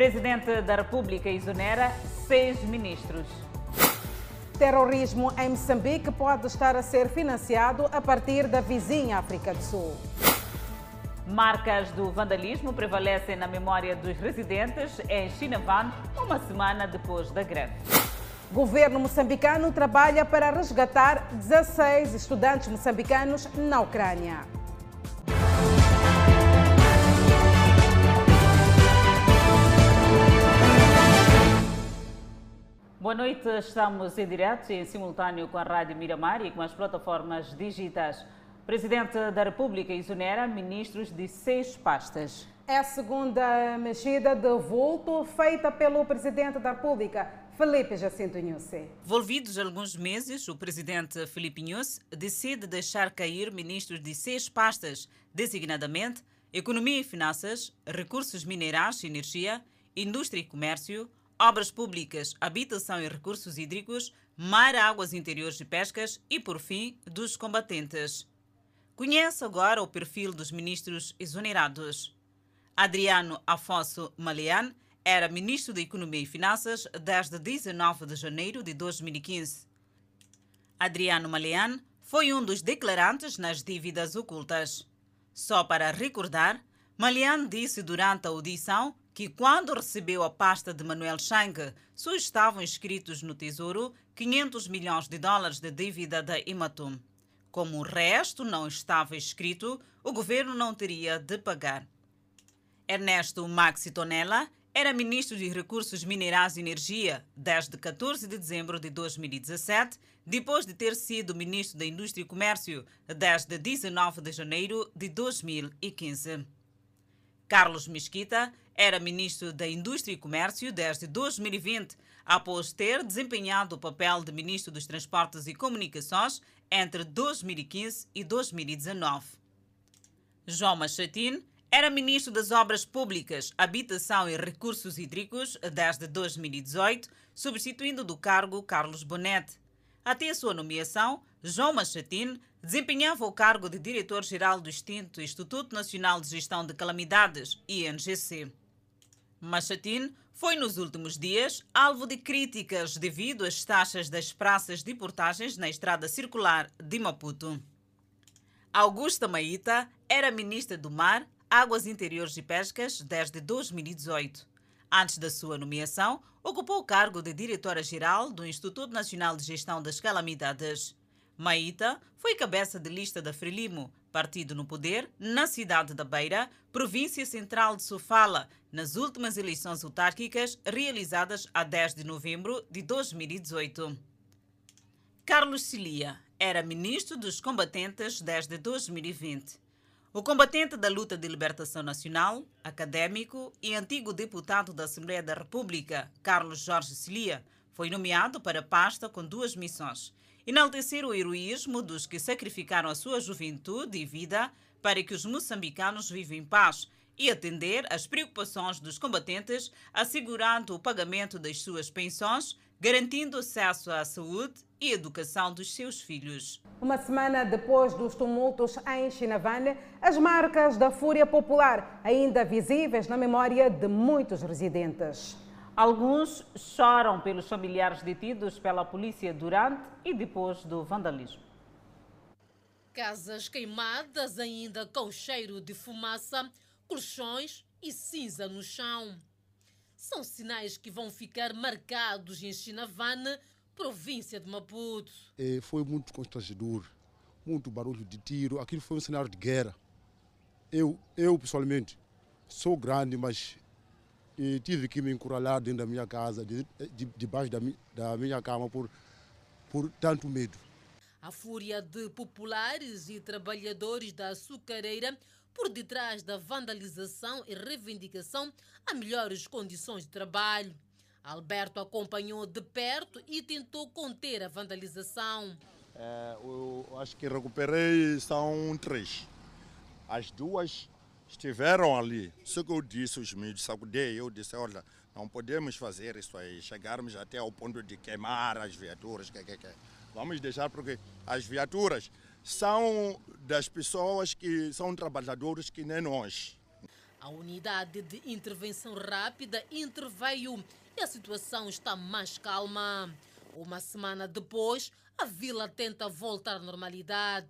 Presidente da República exonera seis ministros. Terrorismo em Moçambique pode estar a ser financiado a partir da vizinha África do Sul. Marcas do vandalismo prevalecem na memória dos residentes em Chinavan, uma semana depois da greve. Governo moçambicano trabalha para resgatar 16 estudantes moçambicanos na Ucrânia. Boa noite, estamos em direto e em simultâneo com a Rádio Miramar e com as plataformas digitais. Presidente da República exonera ministros de seis pastas. É a segunda mexida de vulto feita pelo Presidente da República, Felipe Jacinto Inhosse. Volvidos alguns meses, o Presidente Felipe Inhosse decide deixar cair ministros de seis pastas, designadamente Economia e Finanças, Recursos Minerais e Energia, Indústria e Comércio, Obras Públicas, Habitação e Recursos Hídricos, Mar, Águas Interiores e Pescas e, por fim, dos combatentes. Conhece agora o perfil dos ministros exonerados. Adriano Afonso Malean era ministro da Economia e Finanças desde 19 de janeiro de 2015. Adriano Malean foi um dos declarantes nas dívidas ocultas. Só para recordar, Malean disse durante a audição que quando recebeu a pasta de Manuel Chang, só estavam inscritos no Tesouro 500 milhões de dólares de dívida da Imatum. Como o resto não estava escrito, o governo não teria de pagar. Ernesto Maxi Tonella era ministro de Recursos Minerais e Energia desde 14 de dezembro de 2017, depois de ter sido ministro da Indústria e Comércio desde 19 de janeiro de 2015. Carlos Mesquita era ministro da Indústria e Comércio desde 2020, após ter desempenhado o papel de ministro dos Transportes e Comunicações entre 2015 e 2019. João Machatin era ministro das Obras Públicas, Habitação e Recursos Hídricos desde 2018, substituindo do cargo Carlos Bonete. Até a sua nomeação, João Machatin desempenhava o cargo de diretor-geral do extinto Instituto Nacional de Gestão de Calamidades, INGC. Machatin foi nos últimos dias alvo de críticas devido às taxas das praças de portagens na estrada circular de Maputo. Augusta Maíta era ministra do Mar, Águas Interiores e Pescas desde 2018. Antes da sua nomeação, ocupou o cargo de diretora-geral do Instituto Nacional de Gestão das Calamidades. Maíta foi cabeça de lista da Frelimo, partido no poder, na cidade da Beira, província central de Sofala, nas últimas eleições autárquicas realizadas a 10 de novembro de 2018. Carlos Cilia era ministro dos combatentes desde 2020. O combatente da luta de libertação nacional, acadêmico e antigo deputado da Assembleia da República, Carlos Jorge Cilia, foi nomeado para a pasta com duas missões: enaltecer o heroísmo dos que sacrificaram a sua juventude e vida para que os moçambicanos vivam em paz e atender às preocupações dos combatentes, assegurando o pagamento das suas pensões, garantindo acesso à saúde e educação dos seus filhos. Uma semana depois dos tumultos em Chinavane, as marcas da fúria popular ainda visíveis na memória de muitos residentes. Alguns choram pelos familiares detidos pela polícia durante e depois do vandalismo. Casas queimadas ainda com cheiro de fumaça, colchões e cinza no chão. São sinais que vão ficar marcados em Chinavane, província de Maputo. É, foi muito constrangedor, muito barulho de tiro. Aquilo foi um cenário de guerra. Eu, eu pessoalmente, sou grande, mas eh, tive que me encurralar dentro da minha casa, de, de, debaixo da, mi, da minha cama, por, por tanto medo. A fúria de populares e trabalhadores da açucareira por detrás da vandalização e reivindicação a melhores condições de trabalho. Alberto acompanhou de perto e tentou conter a vandalização. É, eu acho que recuperei são três. As duas estiveram ali. Isso que eu disse, os mídias sacudei, eu disse, olha, não podemos fazer isso aí, chegarmos até ao ponto de queimar as viaturas, que, que, que. vamos deixar porque as viaturas são das pessoas que são trabalhadores que nem nós. A unidade de intervenção rápida interveio e a situação está mais calma. Uma semana depois, a vila tenta voltar à normalidade.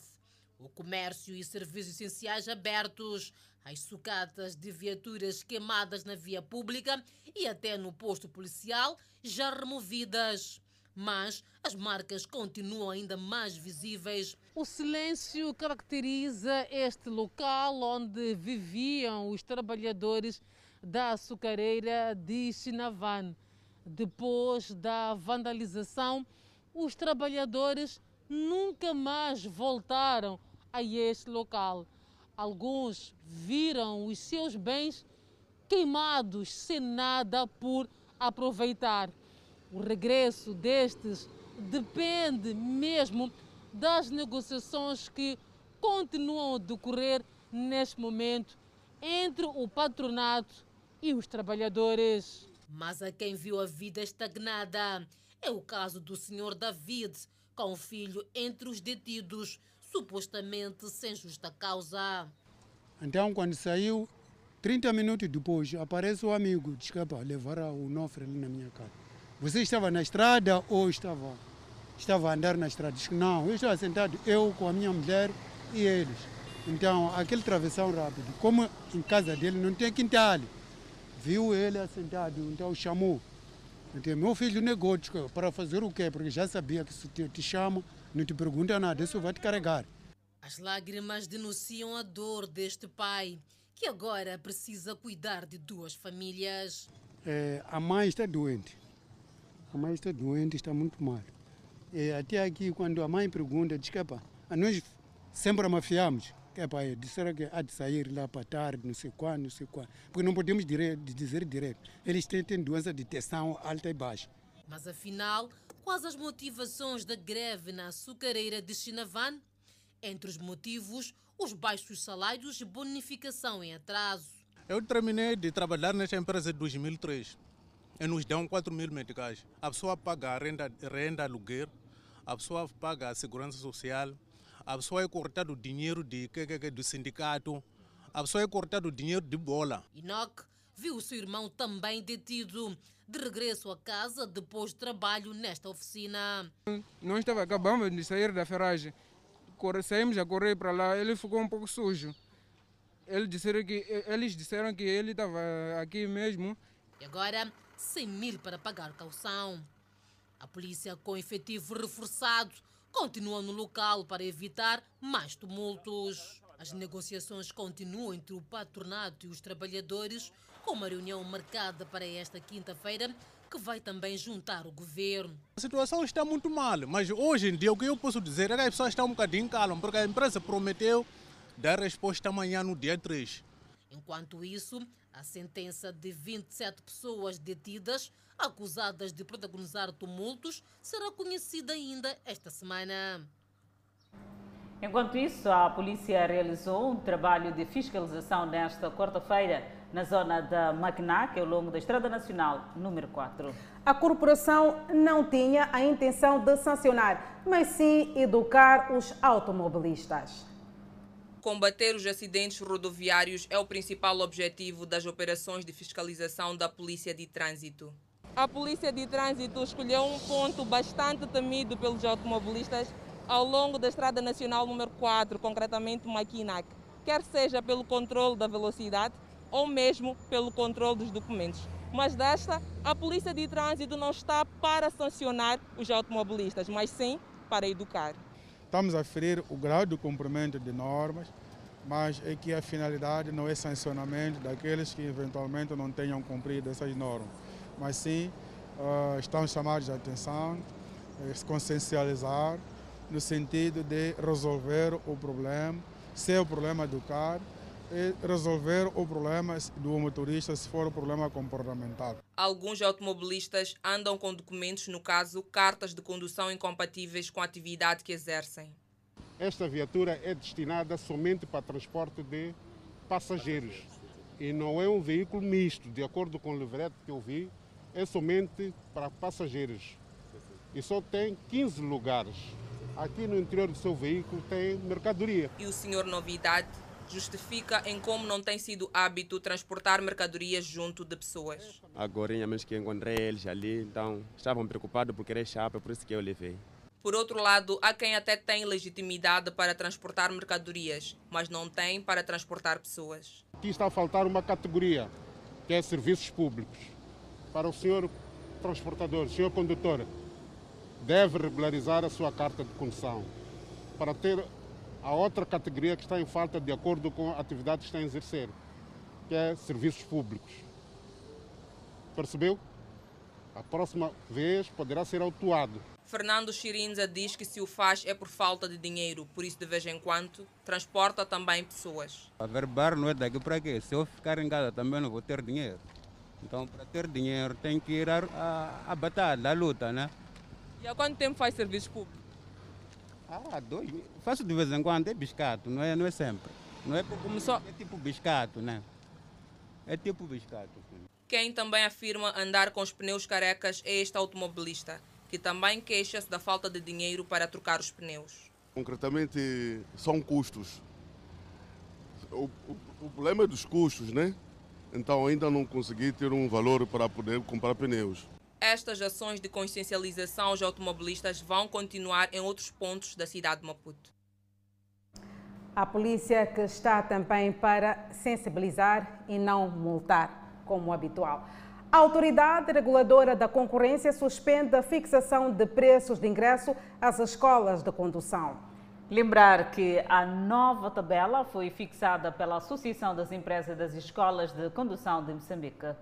O comércio e serviços essenciais abertos, as sucatas de viaturas queimadas na via pública e até no posto policial já removidas. Mas as marcas continuam ainda mais visíveis. O silêncio caracteriza este local onde viviam os trabalhadores da açucareira de Chinavan. Depois da vandalização, os trabalhadores nunca mais voltaram a este local. Alguns viram os seus bens queimados sem nada por aproveitar. O regresso destes depende mesmo das negociações que continuam a decorrer neste momento entre o patronato e os trabalhadores. Mas a quem viu a vida estagnada é o caso do senhor David, com o filho entre os detidos, supostamente sem justa causa. Então, quando saiu, 30 minutos depois, aparece o amigo, diz que levar o Nofre ali na minha casa. Você estava na estrada ou estava, estava a andar na estrada? Diz que não, eu estava sentado, eu com a minha mulher e eles. Então, aquele travessão rápido, como em casa dele não tem quintal, viu ele assentado, então chamou. Então, meu filho negou para fazer o quê? Porque já sabia que se te, te chama, não te pergunta nada, isso vai te carregar. As lágrimas denunciam a dor deste pai, que agora precisa cuidar de duas famílias. É, a mãe está doente. A mãe está doente, está muito mal. E até aqui, quando a mãe pergunta, diz que nós sempre mafiamos que é para disseram que há de sair lá para tarde, não sei quando, não sei quando. Porque não podemos dizer direto. Eles têm, têm doença de tensão alta e baixa. Mas afinal, quais as motivações da greve na açucareira de Chinavan? Entre os motivos, os baixos salários e bonificação em atraso. Eu terminei de trabalhar nesta empresa em 2003. E nos dão 4 mil meticais. A pessoa paga a renda, renda aluguer, a pessoa paga a segurança social, a pessoa é cortada o dinheiro de, do sindicato, a pessoa é cortada o dinheiro de bola. Enoch viu o seu irmão também detido, de regresso a casa depois de trabalho nesta oficina. Nós estava, acabamos de sair da ferragem, saímos a correr para lá, ele ficou um pouco sujo. Eles disseram que, eles disseram que ele estava aqui mesmo. E agora, 100 mil para pagar calção. A polícia, com efetivo reforçado, continua no local para evitar mais tumultos. As negociações continuam entre o patronato e os trabalhadores, com uma reunião marcada para esta quinta-feira, que vai também juntar o governo. A situação está muito mal, mas hoje em dia o que eu posso dizer é que as pessoas estão um bocadinho calmas, porque a empresa prometeu dar resposta amanhã no dia 3. Enquanto isso, a sentença de 27 pessoas detidas acusadas de protagonizar tumultos será conhecida ainda esta semana. Enquanto isso, a polícia realizou um trabalho de fiscalização nesta quarta-feira na zona da Maquinac, ao longo da Estrada Nacional número 4. A corporação não tinha a intenção de sancionar, mas sim educar os automobilistas. Combater os acidentes rodoviários é o principal objetivo das operações de fiscalização da Polícia de Trânsito. A Polícia de Trânsito escolheu um ponto bastante temido pelos automobilistas ao longo da Estrada Nacional número 4, concretamente Maquinac, quer seja pelo controle da velocidade ou mesmo pelo controle dos documentos. Mas desta, a Polícia de Trânsito não está para sancionar os automobilistas, mas sim para educar. Estamos a ferir o grau de cumprimento de normas, mas é que a finalidade não é sancionamento daqueles que eventualmente não tenham cumprido essas normas mas sim uh, estão chamados a atenção, uh, se consciencializar no sentido de resolver o problema, se é o problema do e resolver o problema do motorista se for o problema comportamental. Alguns automobilistas andam com documentos, no caso, cartas de condução incompatíveis com a atividade que exercem. Esta viatura é destinada somente para transporte de passageiros e não é um veículo misto, de acordo com o livreto que eu vi, é somente para passageiros e só tem 15 lugares. Aqui no interior do seu veículo tem mercadoria. E o senhor novidade? Justifica em como não tem sido hábito transportar mercadorias junto de pessoas. Agora, mesmo que encontrei eles ali, então estavam preocupados por querer chapa, por isso que eu levei. Por outro lado, há quem até tem legitimidade para transportar mercadorias, mas não tem para transportar pessoas. Aqui está a faltar uma categoria, que é serviços públicos. Para o senhor transportador, senhor condutor, deve regularizar a sua carta de condução para ter a outra categoria que está em falta de acordo com a atividade que está a exercer, que é serviços públicos. Percebeu? A próxima vez poderá ser autuado. Fernando Chirinza diz que se o faz é por falta de dinheiro, por isso de vez em quando transporta também pessoas. A verbar não é daqui para quê? Se eu ficar em casa também não vou ter dinheiro. Então, para ter dinheiro, tem que ir à, à batalha, à luta, né? E há quanto tempo faz serviços públicos? Ah, dois. Faço de vez em quando, é biscato, não é, não é sempre. Não é, Começou... é tipo biscato, né? É tipo biscato. Quem também afirma andar com os pneus carecas é este automobilista, que também queixa-se da falta de dinheiro para trocar os pneus. Concretamente, são custos. O, o, o problema é dos custos, né? Então ainda não consegui ter um valor para poder comprar pneus. Estas ações de consciencialização aos automobilistas vão continuar em outros pontos da cidade de Maputo. A polícia que está também para sensibilizar e não multar, como habitual. A Autoridade Reguladora da Concorrência suspende a fixação de preços de ingresso às escolas de condução. Lembrar que a nova tabela foi fixada pela Associação das Empresas das Escolas de Condução de Moçambique.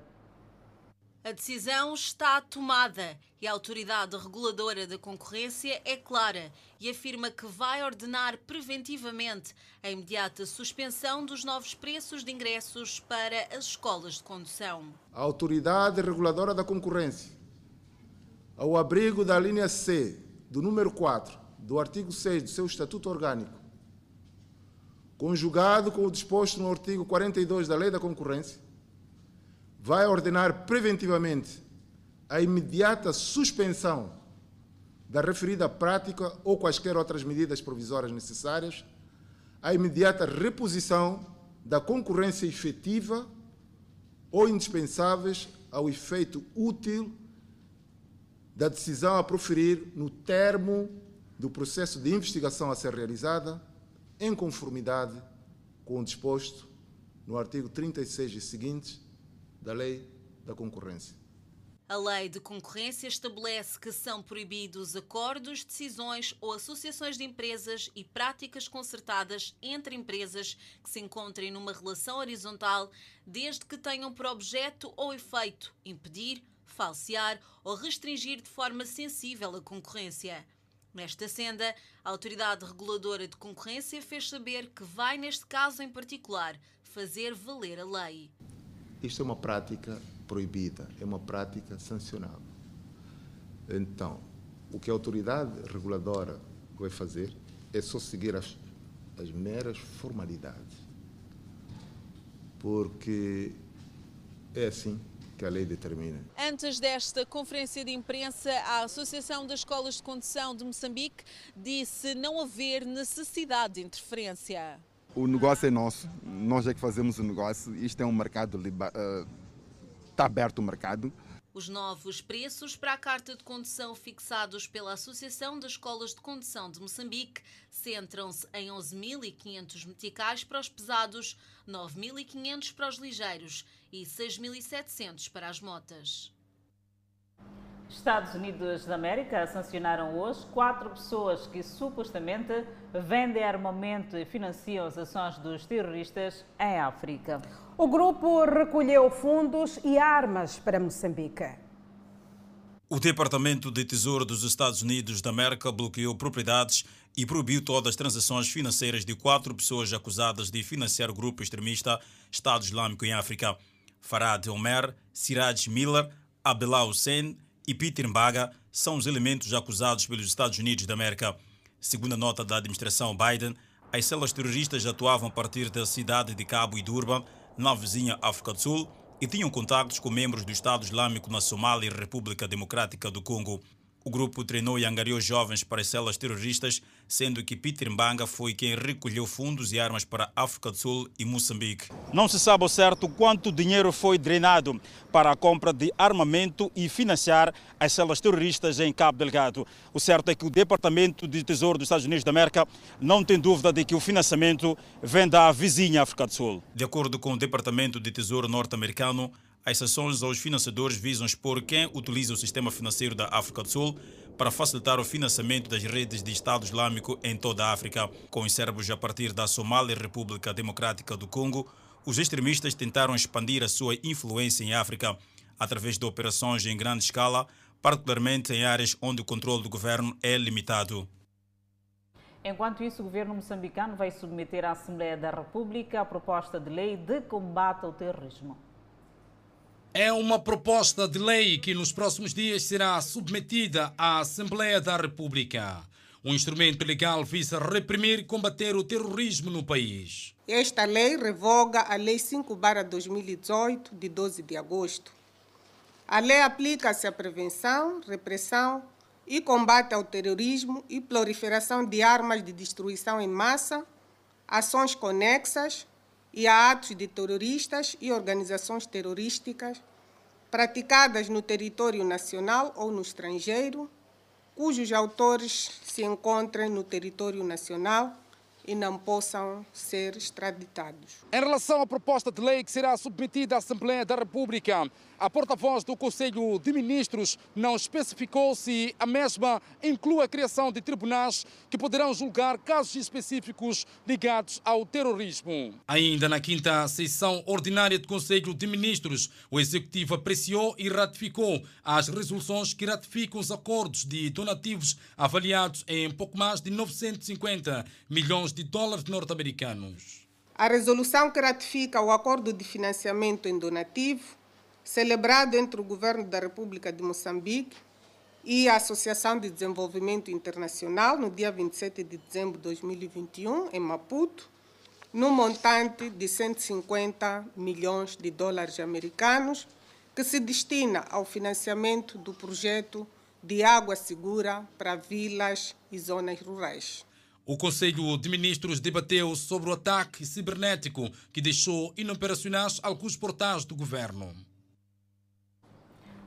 A decisão está tomada e a Autoridade Reguladora da Concorrência é clara e afirma que vai ordenar preventivamente a imediata suspensão dos novos preços de ingressos para as escolas de condução. A Autoridade Reguladora da Concorrência, ao abrigo da linha C do número 4 do artigo 6 do seu Estatuto Orgânico, conjugado com o disposto no artigo 42 da Lei da Concorrência, vai ordenar preventivamente a imediata suspensão da referida prática ou quaisquer outras medidas provisórias necessárias, a imediata reposição da concorrência efetiva ou indispensáveis ao efeito útil da decisão a proferir no termo do processo de investigação a ser realizada, em conformidade com o disposto no artigo 36 e seguintes da Lei da Concorrência. A Lei de Concorrência estabelece que são proibidos acordos, decisões ou associações de empresas e práticas concertadas entre empresas que se encontrem numa relação horizontal, desde que tenham por objeto ou efeito impedir, falsear ou restringir de forma sensível a concorrência. Nesta senda, a Autoridade Reguladora de Concorrência fez saber que vai, neste caso em particular, fazer valer a lei. Isto é uma prática proibida, é uma prática sancionável. Então, o que a autoridade reguladora vai fazer é só seguir as, as meras formalidades. Porque é assim que a lei determina. Antes desta conferência de imprensa, a Associação das Escolas de Condução de Moçambique disse não haver necessidade de interferência. O negócio é nosso, nós é que fazemos o negócio, isto é um mercado, está aberto o mercado. Os novos preços para a carta de condução fixados pela Associação das Escolas de Condução de Moçambique centram-se em 11.500 meticais para os pesados, 9.500 para os ligeiros e 6.700 para as motas. Estados Unidos da América sancionaram hoje quatro pessoas que supostamente vendem armamento e financiam as ações dos terroristas em África. O grupo recolheu fundos e armas para Moçambique. O Departamento de Tesouro dos Estados Unidos da América bloqueou propriedades e proibiu todas as transações financeiras de quatro pessoas acusadas de financiar o grupo extremista Estado Islâmico em África. Farad Omer, Siraj Miller, Abdullah Hussein e Peter Mbaga são os elementos acusados pelos Estados Unidos da América. Segundo a nota da administração Biden, as células terroristas atuavam a partir da cidade de Cabo e Durban, na vizinha África do Sul, e tinham contactos com membros do Estado Islâmico na Somália e República Democrática do Congo. O grupo treinou e angariou jovens para as celas terroristas, sendo que Peter Mbanga foi quem recolheu fundos e armas para África do Sul e Moçambique. Não se sabe ao certo quanto dinheiro foi drenado para a compra de armamento e financiar as celas terroristas em Cabo Delgado. O certo é que o Departamento de Tesouro dos Estados Unidos da América não tem dúvida de que o financiamento vem da vizinha África do Sul. De acordo com o Departamento de Tesouro norte-americano, as sanções aos financiadores visam expor quem utiliza o sistema financeiro da África do Sul para facilitar o financiamento das redes de Estado Islâmico em toda a África. Com os sérvios a partir da Somália e República Democrática do Congo, os extremistas tentaram expandir a sua influência em África através de operações em grande escala, particularmente em áreas onde o controle do governo é limitado. Enquanto isso, o governo moçambicano vai submeter à Assembleia da República a proposta de lei de combate ao terrorismo. É uma proposta de lei que nos próximos dias será submetida à Assembleia da República. Um instrumento legal visa reprimir e combater o terrorismo no país. Esta lei revoga a Lei 5-2018, de 12 de agosto. A lei aplica-se à prevenção, repressão e combate ao terrorismo e proliferação de armas de destruição em massa, ações conexas e a atos de terroristas e organizações terrorísticas praticadas no território nacional ou no estrangeiro, cujos autores se encontrem no território nacional e não possam ser extraditados. Em relação à proposta de lei que será submetida à Assembleia da República, a porta-voz do Conselho de Ministros não especificou se a mesma inclui a criação de tribunais que poderão julgar casos específicos ligados ao terrorismo. Ainda na quinta sessão ordinária do Conselho de Ministros, o Executivo apreciou e ratificou as resoluções que ratificam os acordos de donativos avaliados em pouco mais de 950 milhões de dólares norte-americanos. A resolução que ratifica o acordo de financiamento em donativo celebrado entre o Governo da República de Moçambique e a Associação de Desenvolvimento Internacional no dia 27 de dezembro de 2021, em Maputo, no montante de 150 milhões de dólares americanos, que se destina ao financiamento do projeto de água segura para vilas e zonas rurais. O Conselho de Ministros debateu sobre o ataque cibernético que deixou inoperacionais alguns portais do governo.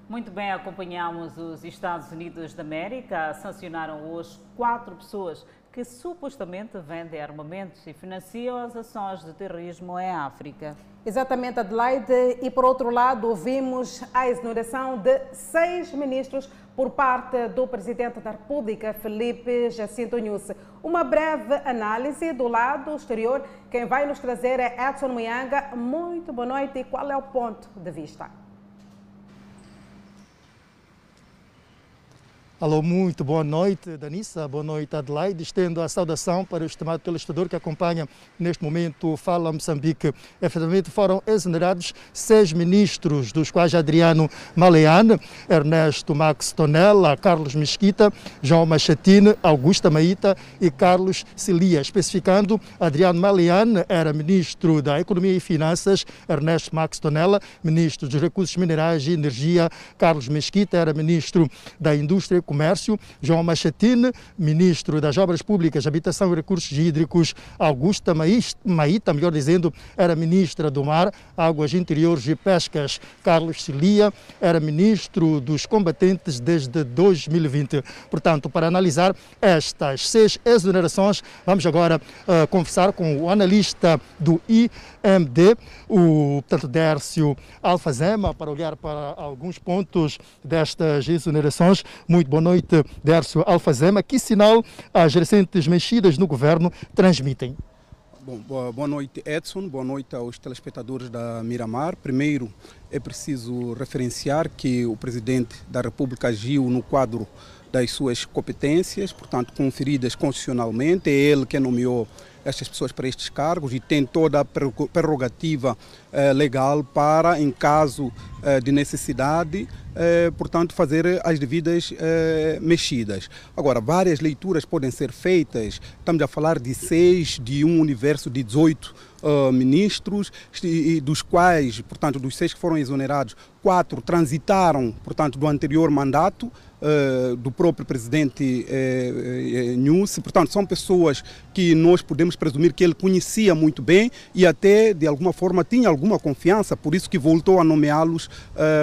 Muito bem, acompanhamos os Estados Unidos da América. Sancionaram hoje quatro pessoas que supostamente vendem armamentos e financiam as ações de terrorismo em África. Exatamente, Adelaide. E por outro lado, ouvimos a exoneração de seis ministros por parte do Presidente da República, Felipe Jacinto Nunes. Uma breve análise do lado exterior. Quem vai nos trazer é Edson Muyanga. Muito boa noite e qual é o ponto de vista? Alô, muito boa noite, Danissa. Boa noite, Adelaide. Estendo a saudação para o estimado telespectador que acompanha neste momento Fala Moçambique. Efetivamente foram exonerados seis ministros, dos quais Adriano Maleane, Ernesto Max Tonella, Carlos Mesquita, João Machatine, Augusta Maíta e Carlos Cilia. Especificando, Adriano Maleane era ministro da Economia e Finanças, Ernesto Max Tonella, ministro dos Recursos Minerais e Energia, Carlos Mesquita era ministro da Indústria Comércio, João Machatine, ministro das Obras Públicas, Habitação e Recursos Hídricos, Augusta Maíta, melhor dizendo, era ministra do Mar, Águas Interiores e Pescas, Carlos Cilia, era ministro dos Combatentes desde 2020. Portanto, para analisar estas seis exonerações, vamos agora uh, conversar com o analista do IMD, o portanto, Dércio Alfazema, para olhar para alguns pontos destas exonerações. Muito bom Noite, Dércio Alfazema. Que sinal as recentes mexidas no governo transmitem? Bom, boa noite, Edson. Boa noite aos telespectadores da Miramar. Primeiro, é preciso referenciar que o presidente da República agiu no quadro das suas competências, portanto, conferidas constitucionalmente. É ele que nomeou estas pessoas para estes cargos e tem toda a prerrogativa eh, legal para, em caso eh, de necessidade, eh, portanto, fazer as devidas eh, mexidas. Agora, várias leituras podem ser feitas, estamos a falar de seis, de um universo de 18 uh, ministros, e, e dos quais, portanto, dos seis que foram exonerados, quatro transitaram, portanto, do anterior mandato, Uh, do próprio presidente uh, Nussi. Portanto, são pessoas que nós podemos presumir que ele conhecia muito bem e até, de alguma forma, tinha alguma confiança, por isso que voltou a nomeá-los,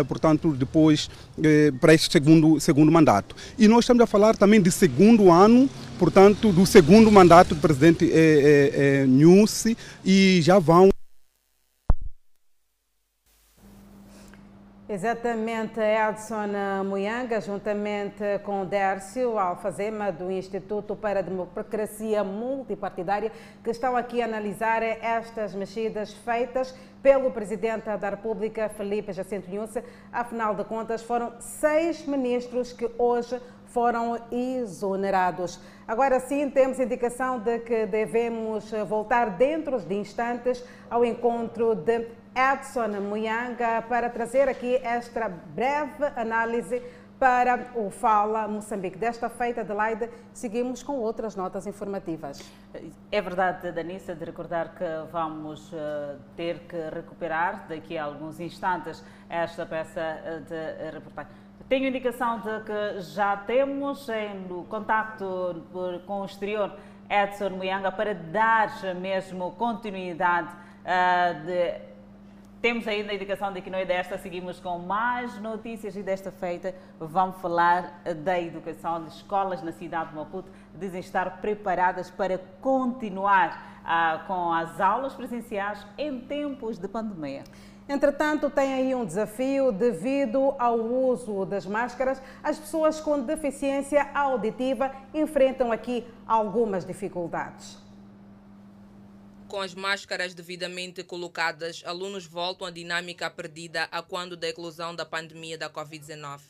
portanto, depois para este segundo, segundo mandato. E nós estamos a falar também de segundo ano, portanto, do segundo mandato do presidente eh, Nussi e já vão Exatamente, Edson Muyanga, juntamente com Dércio Alfazema, do Instituto para a Democracia Multipartidária, que estão aqui a analisar estas mexidas feitas pelo Presidente da República, Felipe Jacinto Nhusse. Afinal de contas, foram seis ministros que hoje foram exonerados. Agora sim, temos indicação de que devemos voltar dentro de instantes ao encontro de Edson Muyanga para trazer aqui esta breve análise para o Fala Moçambique. Desta feita, Adelaide, seguimos com outras notas informativas. É verdade, Danissa, de recordar que vamos uh, ter que recuperar daqui a alguns instantes esta peça uh, de reportagem. Tenho indicação de que já temos em no contacto com o exterior Edson Muyanga para dar mesmo continuidade uh, de temos ainda a indicação de que no desta seguimos com mais notícias e desta feita vamos falar da educação escolas na cidade de Maputo dizem estar preparadas para continuar ah, com as aulas presenciais em tempos de pandemia. Entretanto, tem aí um desafio devido ao uso das máscaras. As pessoas com deficiência auditiva enfrentam aqui algumas dificuldades. Com as máscaras devidamente colocadas, alunos voltam à dinâmica perdida a quando da eclosão da pandemia da Covid-19,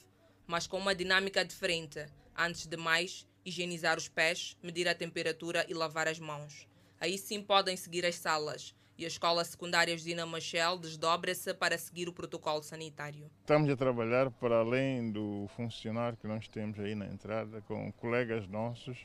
mas com uma dinâmica diferente. Antes de mais, higienizar os pés, medir a temperatura e lavar as mãos. Aí sim podem seguir as salas, e a escola secundária Josina Machel desdobra-se para seguir o protocolo sanitário. Estamos a trabalhar para além do funcionário que nós temos aí na entrada, com colegas nossos,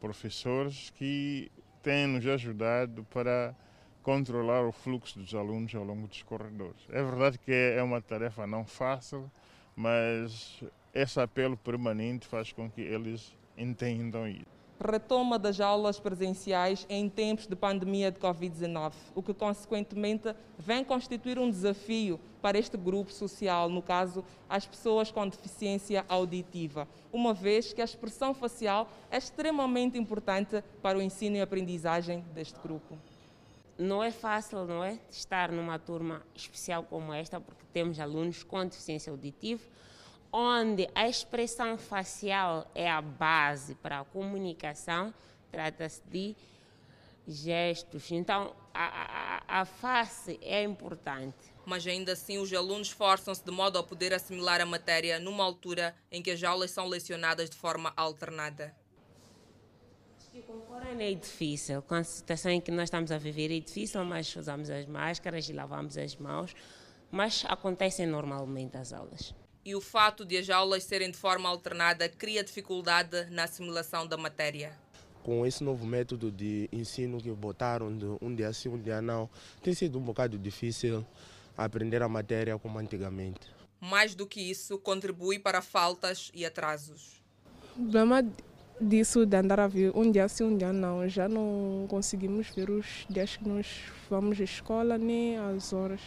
professores, que tem nos ajudado para controlar o fluxo dos alunos ao longo dos corredores. É verdade que é uma tarefa não fácil, mas esse apelo permanente faz com que eles entendam isso retoma das aulas presenciais em tempos de pandemia de Covid-19, o que consequentemente vem constituir um desafio para este grupo social, no caso, as pessoas com deficiência auditiva, uma vez que a expressão facial é extremamente importante para o ensino e aprendizagem deste grupo. Não é fácil, não é, estar numa turma especial como esta, porque temos alunos com deficiência auditiva, onde a expressão facial é a base para a comunicação, trata-se de gestos. Então, a, a, a, face é importante. Mas ainda assim, os alunos esforçam-se de modo a poder assimilar a matéria numa altura em que as aulas são lecionadas de forma alternada. Concorrendo é difícil, com a situação em que nós estamos a viver é difícil, mas usamos as máscaras e lavamos as mãos, mas acontecem normalmente as aulas e o fato de as aulas serem de forma alternada cria dificuldade na assimilação da matéria. Com esse novo método de ensino que botaram de um dia sim, um dia não, tem sido um bocado difícil aprender a matéria como antigamente. Mais do que isso, contribui para faltas e atrasos. O problema disso de andar a ver um dia sim, um dia não, já não conseguimos ver os dias que nós vamos à escola nem as horas.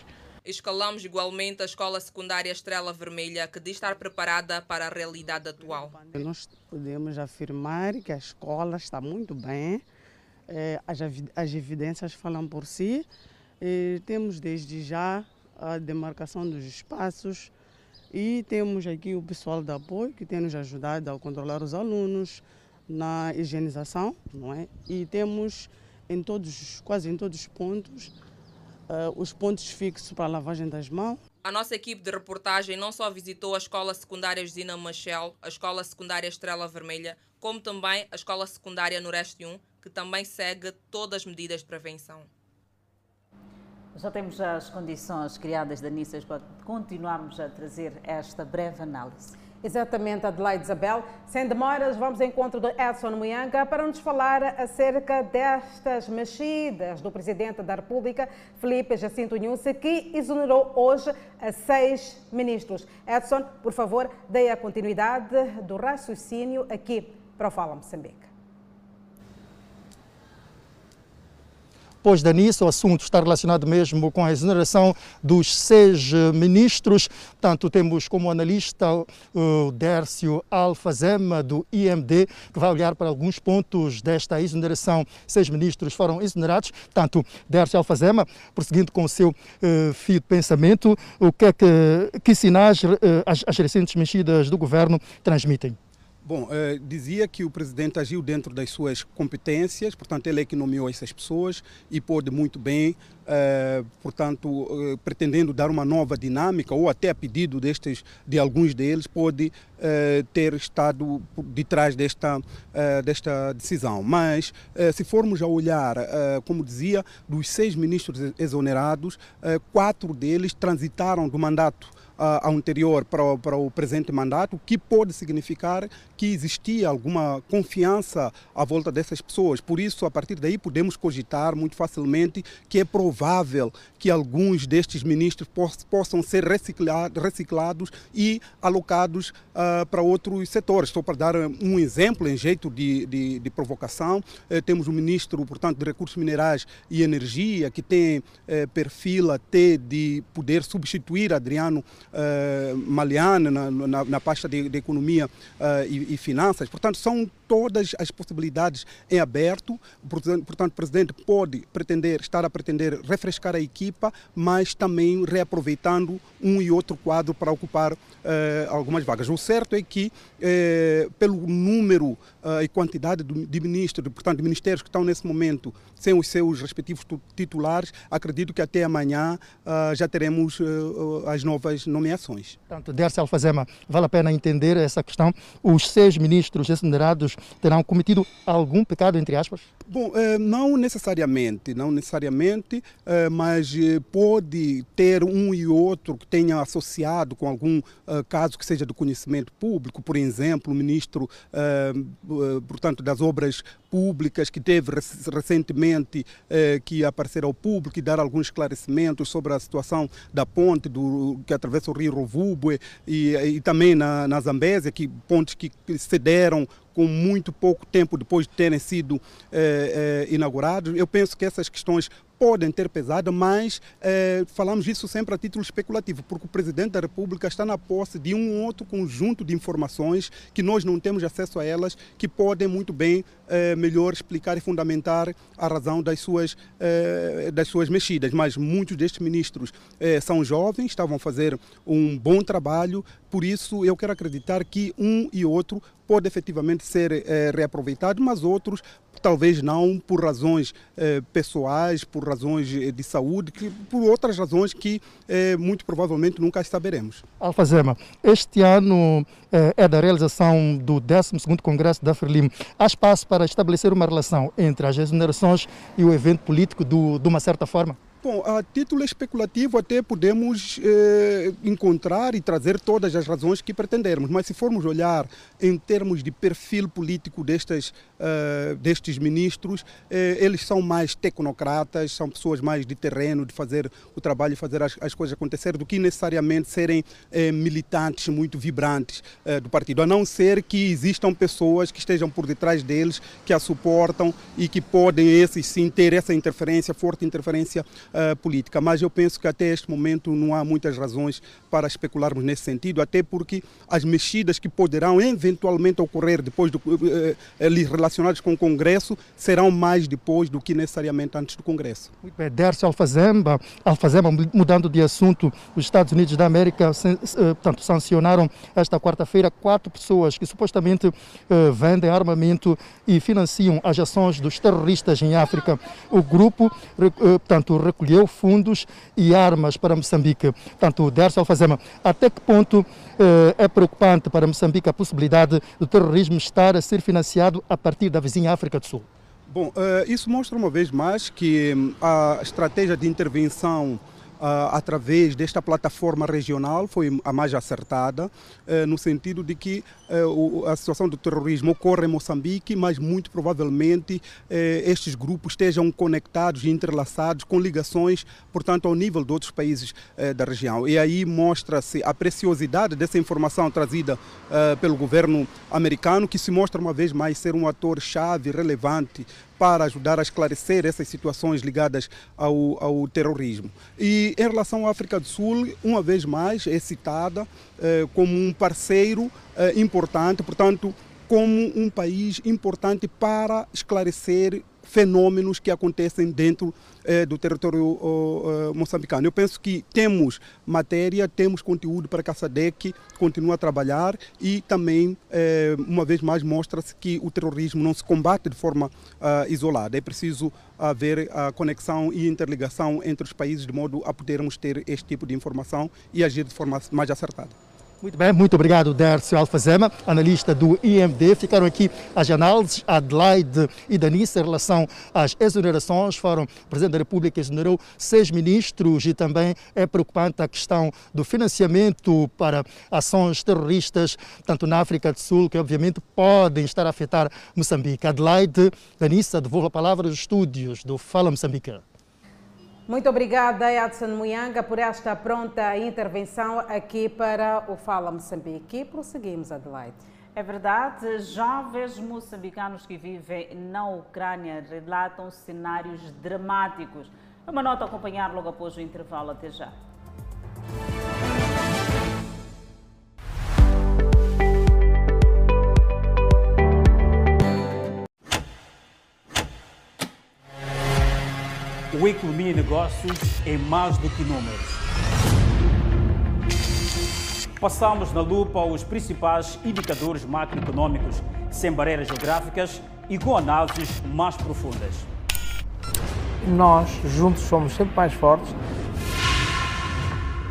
Escalamos igualmente a Escola Secundária Estrela Vermelha, que diz estar preparada para a realidade atual. Nós podemos afirmar que a escola está muito bem, é, as evidências falam por si. Temos desde já a demarcação dos espaços e temos aqui o pessoal de apoio que tem nos ajudado a controlar os alunos na higienização, não é? E temos em todos, quase em todos os pontos, uh, os pontos fixos para a lavagem das mãos. A nossa equipe de reportagem não só visitou a Escola Secundária Josina Machel, a Escola Secundária Estrela Vermelha, como também a Escola Secundária Noreste 1, que também segue todas as medidas de prevenção. Já temos as condições criadas da NISAS para continuarmos a trazer esta breve análise. Exatamente, Adelaide Isabel. Sem demoras, vamos ao encontro do Edson Muyanga para nos falar acerca destas mexidas do Presidente da República, Felipe Jacinto Nhusse, que exonerou hoje seis ministros. Edson, por favor, dê a continuidade do raciocínio aqui para o Fala Moçambique. Pois, Danice, o assunto está relacionado mesmo com a exoneração dos seis ministros. Portanto, temos como analista o Dércio Alfazema, do IMD, que vai olhar para alguns pontos desta exoneração. Seis ministros foram exonerados. Portanto, Dércio Alfazema, prosseguindo com o seu uh, fio de pensamento, o que é que, que sinais uh, as, as recentes mexidas do governo transmitem? Bom, eh, dizia que o presidente agiu dentro das suas competências, portanto, ele é que nomeou essas pessoas e pôde muito bem, eh, portanto, eh, pretendendo dar uma nova dinâmica, ou até a pedido destes, de alguns deles, pôde ter estado de trás desta, desta decisão. Mas, se formos a olhar, como dizia, dos seis ministros exonerados, quatro deles transitaram do mandato uh, anterior para o, para o presente mandato, que pode significar que existia alguma confiança à volta dessas pessoas. Por isso, a partir daí, podemos cogitar muito facilmente que é provável que alguns destes ministros possam ser reciclados e alocados uh, para outros setores. Estou para dar um exemplo em jeito de, de, de provocação. Uh, temos o ministro, portanto, de Recursos Minerais e Energia, que tem uh, perfil até de poder substituir Adriano uh, Maliana na, na, na, pasta de, de Economia uh, e, e, Finanças. Portanto, são todas as possibilidades em aberto. Portanto, o Presidente pode pretender, estar a pretender refrescar a equipa, mas também reaproveitando um e outro quadro para ocupar uh, algumas vagas. O certo é que, pelo número e quantidade de ministros, portanto, de ministérios que estão nesse momento sem os seus respectivos titulares, acredito que até amanhã já teremos as novas nomeações. Portanto, Dercy Alfazema, vale a pena entender essa questão. Os seis ministros exonerados terão cometido algum pecado, entre aspas? Bom, eh, não necessariamente, não necessariamente, eh, mas eh, pode ter um e outro que tenha associado com algum caso que seja do conhecimento público, por exemplo, o ministro, portanto, das obras públicas que teve recentemente que aparecer ao público e dar alguns esclarecimentos sobre a situação da ponte do, que atravessa o rio Rovubue e, e também na, na Zambésia, que pontes que cederam com muito pouco tempo depois de terem sido eh, eh, inaugurados. Eu penso que essas questões podem ter pesado, mas eh, falamos isso sempre a título especulativo, porque o Presidente da República está na posse de um outro conjunto de informações que nós não temos acesso a elas, que podem muito bem eh, melhor explicar e fundamentar a razão das suas, eh, das suas mexidas. Mas muitos destes ministros são jovens, estavam a fazer um bom trabalho, por isso eu quero acreditar que um e outro pode efetivamente ser reaproveitado, mas outros talvez não por razões pessoais, por razões de saúde, por outras razões que eh, muito provavelmente nunca saberemos. Alfazema, este ano eh, é da realização do 12º Congresso da Frelimo. Há espaço para estabelecer uma relação entre as exonerações e o evento político do, de uma certa forma? Bom, a título especulativo até podemos eh, encontrar e trazer todas as razões que pretendermos, mas se formos olhar em termos de perfil político destes, uh, destes ministros, eh, eles são mais tecnocratas, são pessoas mais de terreno, de fazer o trabalho fazer as, as coisas acontecer, do que necessariamente serem eh, militantes muito vibrantes eh, do partido, a não ser que existam pessoas que estejam por detrás deles, que a suportam e que podem, esses sim, ter essa interferência, forte interferência uh, política. Mas eu penso que até este momento não há muitas razões para especularmos nesse sentido, até porque as mexidas que poderão eventualmente ocorrer depois do, uh, relacionadas com o Congresso serão mais depois do que necessariamente antes do Congresso. Muito bem, Dércio Alfazema, Alfazema, mudando de assunto, os Estados Unidos da América portanto, sancionaram esta quarta-feira quatro pessoas que supostamente vendem armamento e financiam as ações dos terroristas em África. O grupo, portanto, recolheu fundos e armas para Moçambique. Portanto, Derso Alfazema, até que ponto eh, é preocupante para Moçambique a possibilidade do terrorismo estar a ser financiado a partir da vizinha África do Sul? Bom, uh, isso mostra uma vez mais que hum, a estratégia de intervenção através desta plataforma regional foi a mais acertada, uh, no sentido de que uh, a situação do terrorismo ocorre em Moçambique, mas muito provavelmente estes grupos estejam conectados e entrelaçados com ligações, portanto, ao nível de outros países da região. E aí mostra-se a preciosidade dessa informação trazida pelo governo americano, que se mostra uma vez mais ser um ator-chave relevante para ajudar a esclarecer essas situações ligadas ao, ao terrorismo. E em relação à África do Sul, uma vez mais, é citada eh, como um parceiro eh, importante, portanto, como um país importante para esclarecer fenômenos que acontecem dentro eh, do território eh, moçambicano. Eu penso que temos matéria, temos conteúdo para que a SADEC continue a trabalhar e também, eh, uma vez mais, mostra-se que o terrorismo não se combate de forma ah, isolada. É preciso haver a conexão e interligação entre os países de modo a podermos ter este tipo de informação e agir de forma mais acertada. Muito bem, muito obrigado, Dércio Alfazema, analista do IMD. Ficaram aqui as análises, Adelaide e Danice, em relação às exonerações. Foram, o Presidente da República exonerou seis ministros e também é preocupante a questão do financiamento para ações terroristas, tanto na África do Sul, que obviamente podem estar a afetar Moçambique. Adelaide, Danice, devolvo a palavra aos estúdios do Fala Moçambique. Muito obrigada, Edson Muyanga, por esta pronta intervenção aqui para o Fala Moçambique. E prosseguimos, Adelaide. É verdade, jovens moçambicanos que vivem na Ucrânia relatam cenários dramáticos. É uma nota a acompanhar logo após o intervalo. Até já. O Economia e Negócios é mais do que números. Passamos na lupa os principais indicadores macroeconômicos, sem barreiras geográficas e com análises mais profundas. Nós, juntos, somos sempre mais fortes.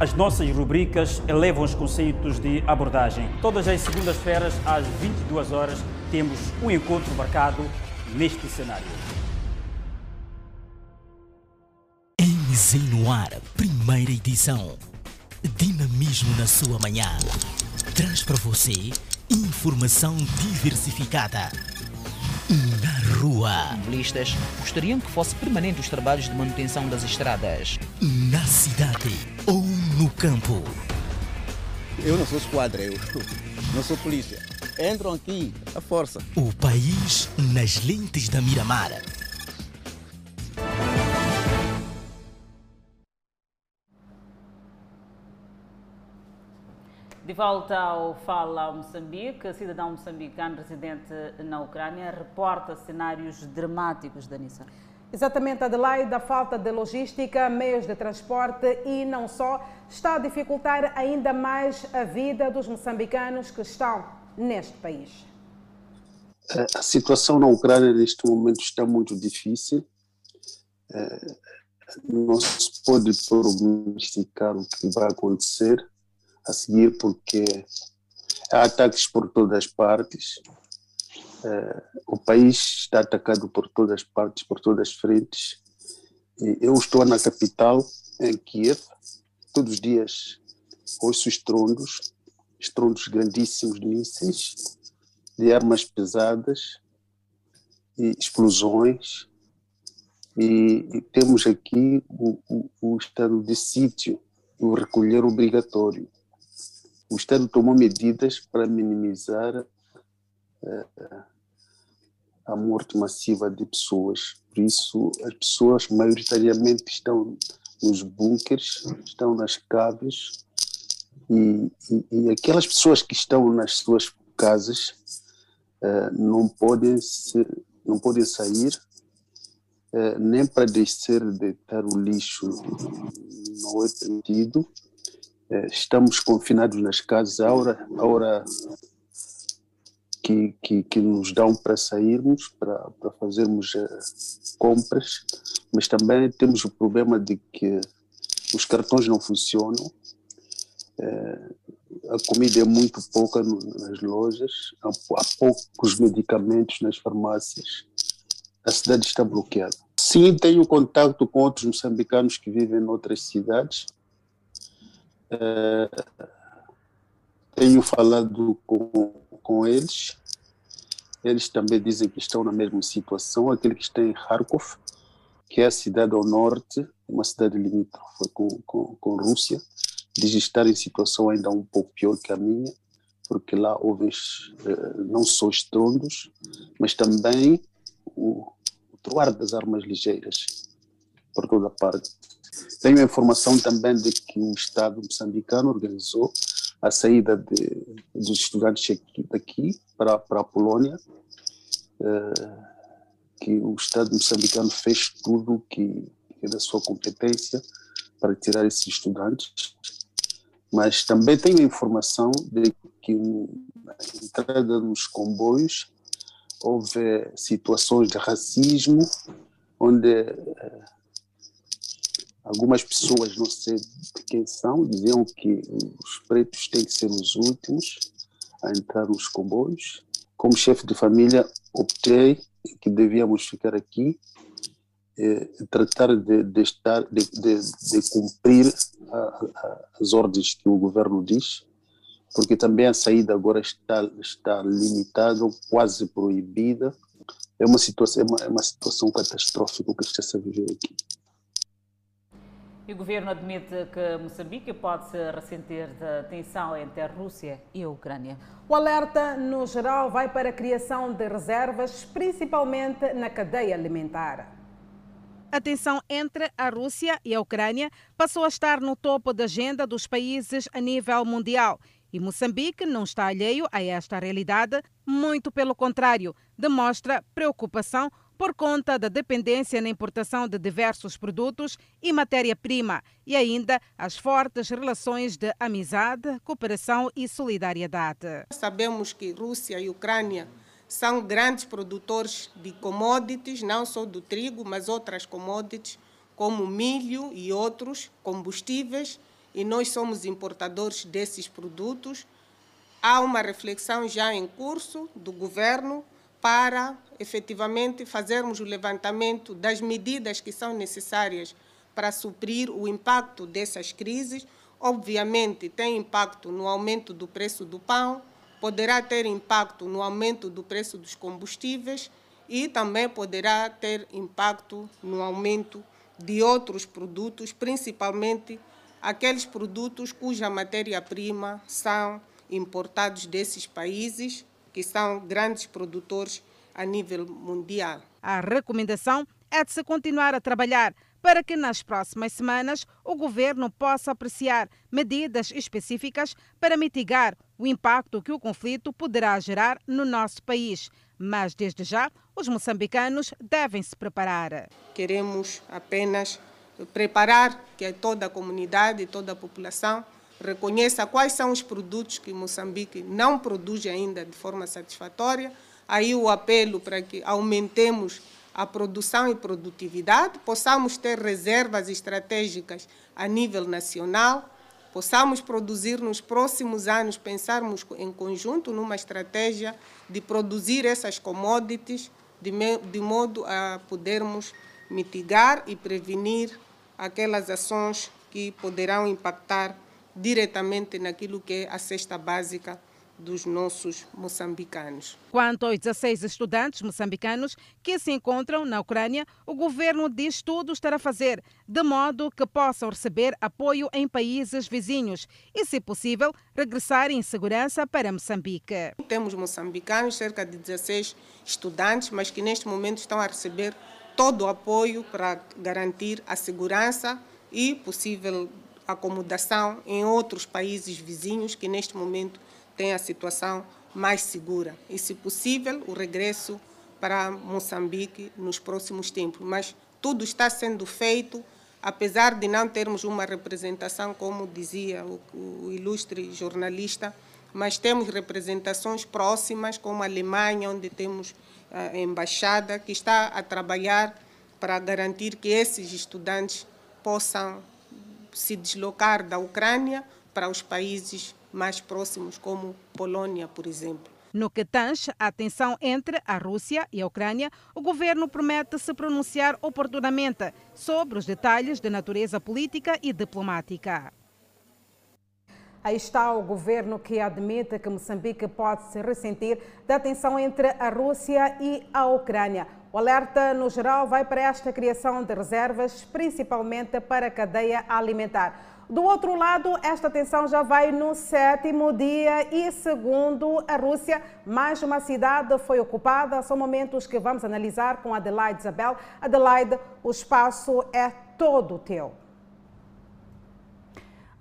As nossas rubricas elevam os conceitos de abordagem. Todas as segundas-feiras, às 22 horas, temos um encontro marcado neste cenário. MZ no ar, primeira edição. Dinamismo na sua manhã. Traz para você informação diversificada. Na rua. Mobilistas gostariam que fosse permanente os trabalhos de manutenção das estradas. Na cidade ou no campo. Eu não sou esquadra, eu não sou polícia. Entram aqui, a força. O país nas lentes da Miramar. De volta ao Fala Moçambique, cidadão moçambicano residente na Ucrânia reporta cenários dramáticos da Nissan. Exatamente, Adelaide, a falta de logística, meios de transporte e não só está a dificultar ainda mais a vida dos moçambicanos que estão neste país. A situação na Ucrânia neste momento está muito difícil. É, não se pode prognosticar o que vai acontecer a seguir, porque há ataques por todas as partes. Uh, o país está atacado por todas as partes, por todas as frentes. Eu estou na capital, em Kiev, todos os dias ouço estrondos, estrondos grandíssimos de mísseis, de armas pesadas, e explosões. E, e temos aqui o, o, o estado de sítio, o recolher obrigatório o Estado tomou medidas para minimizar uh, a morte massiva de pessoas. Por isso, as pessoas maioritariamente estão nos bunkers, estão nas caves, e, e, e, aquelas pessoas que estão nas suas casas uh, não, podem não podem sair uh, nem para descer, deitar o lixo, não é permitido estamos confinados nas casas, a hora, a hora que, que, que nos dão para sairmos, para, para fazermos uh, compras, mas também temos o problema de que os cartões não funcionam, uh, a comida é muito pouca nas lojas, há poucos medicamentos nas farmácias, a cidade está bloqueada. Sim, tenho contato com outros moçambicanos que vivem em outras cidades. Uh, tenho falado com, com eles. Eles também dizem que estão na mesma situação. Aquele que está em Kharkov, que é a cidade ao norte, uma cidade limítrofe com, com, com Rússia, diz estar em situação ainda um pouco pior que a minha, porque lá houve uh, não só estrondos, mas também o, o troar das armas ligeiras por toda parte. Tenho a informação também de que o Estado moçambicano organizou a saída de, dos estudantes daqui para, para a Polônia, uh, que o Estado moçambicano fez tudo que é da sua competência para tirar esses estudantes, mas também tenho a informação de que na entrada nos comboios houve situações de racismo, onde eh, algumas pessoas, não sei de quem são, diziam que os pretos têm que ser os últimos a entrar nos comboios. Como chefe de família, optei que devíamos ficar aqui eh, tratar de, de estar de, de, de cumprir a, a, as ordens que o governo diz porque também a saída agora está, está limitada, quase proibida. É uma situação, é uma, é uma situação catastrófica que está a viver aqui. E o governo admite que Moçambique pode se ressentir da tensão entre a Rússia e a Ucrânia. O alerta, no geral, vai para a criação de reservas, principalmente na cadeia alimentar. A tensão entre a Rússia e a Ucrânia passou a estar no topo da agenda dos países a nível mundial e Moçambique não está alheio a esta realidade, muito pelo contrário, demonstra preocupação por conta da dependência na importação de diversos produtos e matéria-prima e ainda as fortes relações de amizade, cooperação e solidariedade. Sabemos que Rússia e Ucrânia são grandes produtores de commodities, não só do trigo, mas outras commodities como milho e outros combustíveis e nós somos importadores desses produtos. Há uma reflexão já em curso do governo para efetivamente fazermos o levantamento das medidas que são necessárias para suprir o impacto dessas crises. Obviamente, tem impacto no aumento do preço do pão, poderá ter impacto no aumento do preço dos combustíveis e também poderá ter impacto no aumento de outros produtos, principalmente aqueles produtos cuja matéria-prima são importados desses países, que são grandes produtores a nível mundial. A recomendação é de se continuar a trabalhar para que nas próximas semanas o governo possa apreciar medidas específicas para mitigar o impacto que o conflito poderá gerar no nosso país. Mas, desde já, os moçambicanos devem se preparar. Queremos apenas preparar que toda a comunidade, toda a população reconheça quais são os produtos que Moçambique não produz ainda de forma satisfatória. Aí o apelo para que aumentemos a produção e produtividade, possamos ter reservas estratégicas a nível nacional, possamos produzir nos próximos anos, pensarmos em conjunto numa estratégia de produzir essas commodities de, de modo a podermos mitigar e prevenir aquelas ações que poderão impactar diretamente naquilo que é a cesta básica dos nossos moçambicanos. Quanto aos 16 estudantes moçambicanos que se encontram na Ucrânia, o governo diz tudo estar a fazer, de modo que possam receber apoio em países vizinhos e, se possível, regressar em segurança para Moçambique. Temos moçambicanos, cerca de 16 estudantes, mas que neste momento estão a receber todo o apoio para garantir a segurança e possível acomodação em outros países vizinhos que neste momento têm a situação mais segura. E, se possível, o regresso para Moçambique nos próximos tempos. Mas tudo está sendo feito, apesar de não termos uma representação, como dizia o, o ilustre jornalista, mas temos representações próximas, como a Alemanha, onde temos a embaixada que está a trabalhar para garantir que esses estudantes possam se deslocar da Ucrânia para os países mais próximos, como Polônia, por exemplo. No que tange a tensão entre a Rússia e a Ucrânia, o governo promete se pronunciar oportunamente sobre os detalhes de natureza política e diplomática. Aí está o governo que admite que Moçambique pode se ressentir da tensão entre a Rússia e a Ucrânia. O alerta, no geral, vai para esta criação de reservas, principalmente para a cadeia alimentar. Do outro lado, esta tensão já vai no sétimo dia e, segundo a Rússia, mais uma cidade foi ocupada. São momentos que vamos analisar com Adelaide Isabel. Adelaide, o espaço é todo teu.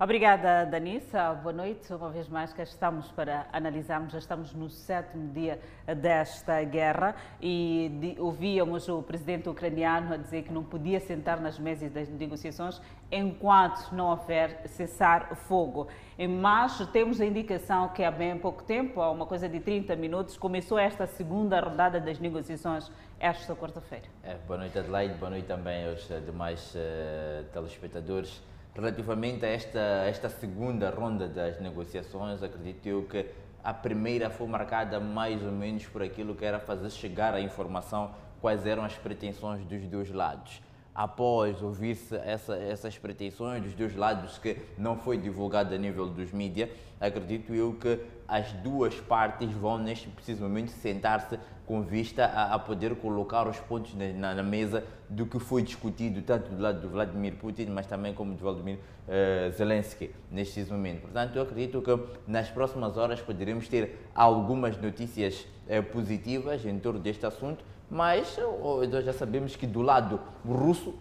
Obrigada, Danissa. Boa noite. Uma vez mais que estamos para analisarmos. Já estamos no sétimo dia desta guerra e ouvíamos o presidente ucraniano a dizer que não podia sentar nas mesas das negociações enquanto não houver cessar fogo. Mas temos a indicação que há bem pouco tempo, há uma coisa de 30 minutos, começou esta segunda rodada das negociações esta quarta-feira. É, boa noite, Adelaide. Boa noite também aos demais uh, telespectadores. Relativamente a esta, esta segunda ronda das negociações, acredito eu que a primeira foi marcada mais ou menos por aquilo que era fazer chegar a informação quais eram as pretensões dos dois lados. Após ouvir-se essa, essas pretensões dos dois lados que não foi divulgado a nível dos mídias, acredito eu que as duas partes vão neste preciso momento sentar-se com vista a, a, poder colocar os pontos na, na, mesa do que foi discutido tanto do lado do Vladimir Putin, mas também como do Vladimir uh, Zelensky neste momento. Portanto, eu acredito que nas próximas horas poderemos ter algumas notícias uh, positivas em torno deste assunto, mas uh, nós já sabemos que do lado russo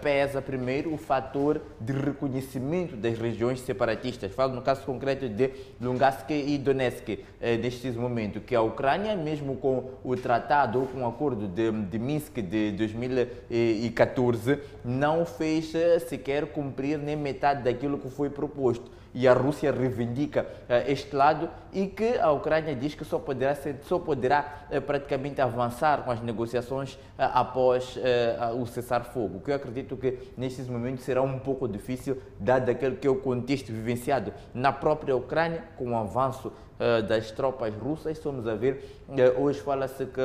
pesa primeiro o fator de reconhecimento das regiões separatistas. Falo no caso concreto de Lugansk e Donetsk, eh, neste momento, que a Ucrânia, mesmo com o tratado ou com o acordo de, de Minsk de 2014, não fez eh, sequer cumprir nem metade daquilo que foi proposto e a Rússia reivindica uh, este lado e que a Ucrânia diz que só poderá, ser, só poderá uh, praticamente avançar com as negociações uh, após o cessar-fogo, que eu acredito que nestes momentos será um pouco difícil, dado aquele que é o contexto vivenciado na própria Ucrânia, com o avanço das tropas russas. Estamos a ver, hoje fala-se que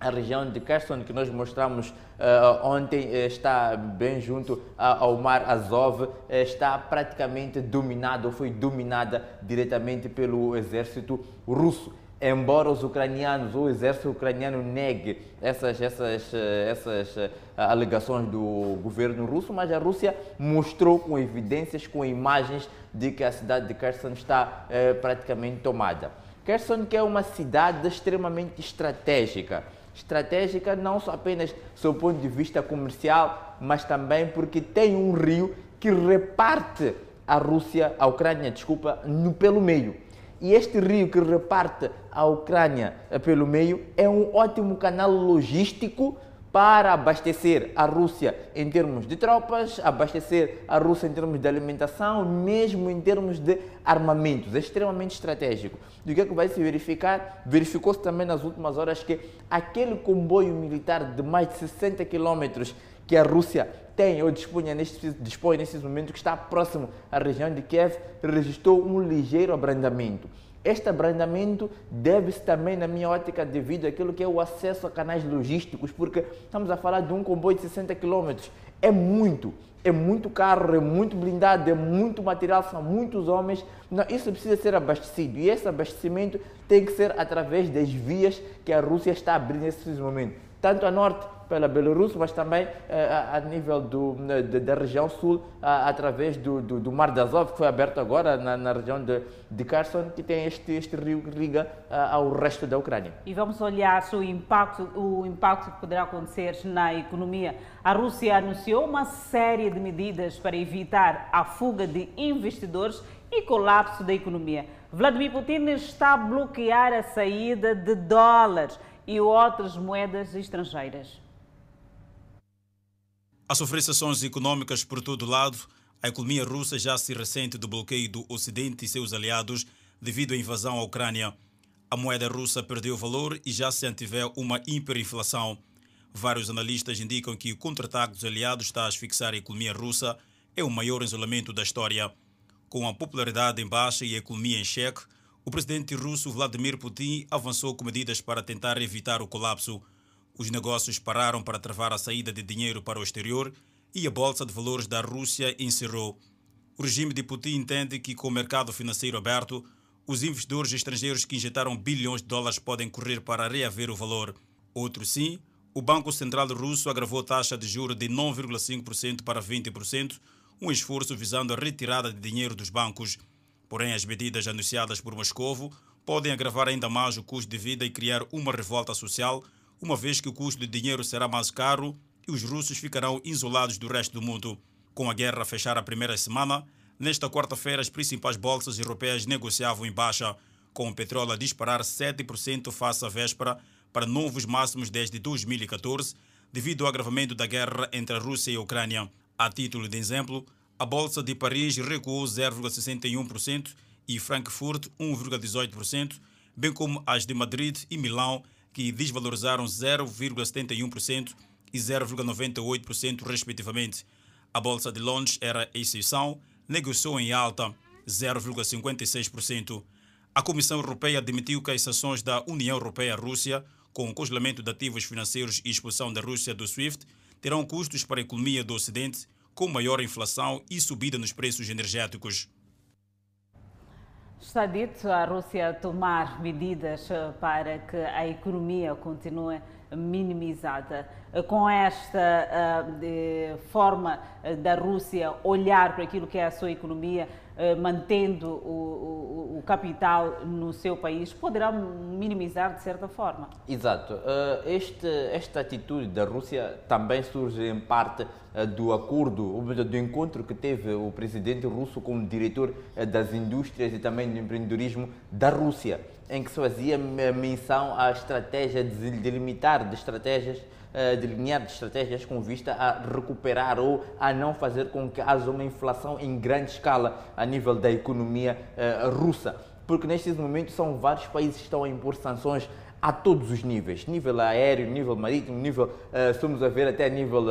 a região de Kherson que nós mostramos uh, ontem uh, está bem junto ao mar Azov, eh, está praticamente dominada ou foi dominada diretamente pelo exército russo. Embora os ucranianos o exército ucraniano negue essas, essas, essas alegações do governo russo, mas a Rússia mostrou com evidências, com imagens de que a cidade de Kherson está praticamente tomada. Kherson que é uma cidade extremamente estratégica estratégica, não só apenas sob o ponto de vista comercial, mas também porque tem um rio que reparte a Rússia, a Ucrânia, desculpa, no, pelo meio. E este rio que reparte a Ucrânia eh, pelo meio é um ótimo canal logístico para abastecer a Rússia em termos de tropas, abastecer a Rússia em termos de alimentação, mesmo em termos de armamentos. É extremamente estratégico. E o que é que vai se verificar? Verificou-se também nas últimas horas que aquele comboio militar de mais de 60 quilômetros que a Rússia tem ou neste, dispõe nesse momento, que está próximo à região de Kiev, registrou um ligeiro abrandamento. Este abrandamento deve-se também, na minha ótica, devido àquilo que é o acesso a canais logísticos, porque estamos a falar de um comboio de 60 km. É muito, é muito carro, é muito blindado, é muito material, são muitos homens. Não, isso precisa ser abastecido e esse abastecimento tem que ser através das vias que a Rússia está abrindo nesse momento, tanto a norte pela Bielorrússia, mas também eh, a, a nível do, de, da região sul, através do, do, do, Mar de Azov, que foi aberto agora na, na região de, de Kherson, que tem este, este rio que liga ao resto da Ucrânia. E vamos olhar o impacto, o impacto que poderá acontecer na economia. A Rússia anunciou uma série de medidas para evitar a fuga de investidores e colapso da economia. Vladimir Putin está a bloquear a saída de dólares e outras moedas estrangeiras. A sofrer sanções econômicas por todo lado, a economia russa já se ressente do bloqueio do Ocidente e seus aliados devido à invasão à Ucrânia. A moeda russa perdeu valor e já se antevê uma hiperinflação. Vários analistas indicam que o contra-ataque dos aliados está a asfixiar a economia russa é o maior isolamento da história. Com a popularidade em baixa e a economia em xeque, o presidente russo Vladimir Putin avançou com medidas para tentar evitar o colapso. Os negócios pararam para travar a saída de dinheiro para o exterior e a Bolsa de Valores da Rússia encerrou. O regime de Putin entende que, com o mercado financeiro aberto, os investidores estrangeiros que injetaram bilhões de dólares podem correr para reaver o valor. Outro sim, o Banco Central Russo agravou a taxa de juros de 9,5% para 20%, um esforço visando a retirada de dinheiro dos bancos. Porém, as medidas anunciadas por Moscovo podem agravar ainda mais o custo de vida e criar uma revolta social, uma vez que o custo de dinheiro será mais caro e os russos ficarão isolados do resto do mundo. Com a guerra a fechar a primeira semana, nesta quarta-feira as principais bolsas europeias negociavam em baixa, com o petróleo a disparar 7% face à véspera para novos máximos desde 2014, devido ao agravamento da guerra entre a Rússia e a Ucrânia. A título de exemplo, a Bolsa de Paris recuou 0,61% e Frankfurt 1,18%, bem como as de Madrid e Milão, que desvalorizaram 0,71% e 0,98%, respectivamente. A Bolsa de Londres era exceção, negociou em alta 0,56%. A Comissão Europeia admitiu que as sanções da União Europeia-Rússia, com o congelamento de ativos financeiros e expulsão da Rússia do SWIFT, terão custos para a economia do Ocidente, com maior inflação e subida nos preços energéticos. Está dito a Rússia tomar medidas para que a economia continue minimizada. Com esta uh, forma da Rússia olhar para aquilo que é a sua economia, mantendo o, o, o, capital no seu país, poderá minimizar de certa forma. Exato. Uh, este, esta atitude da Rússia também surge em parte do acordo, do encontro que teve o presidente russo com o diretor das indústrias e também do empreendedorismo da Rússia em que se fazia menção à estratégia de delimitar de estratégias, delinear de estratégias com vista a recuperar ou a não fazer com que haja uma inflação em grande escala a nível da economia russa. Porque nestes momentos são vários países que estão a impor sanções a todos os níveis, nível aéreo, nível marítimo, nível, uh, estamos a ver até nível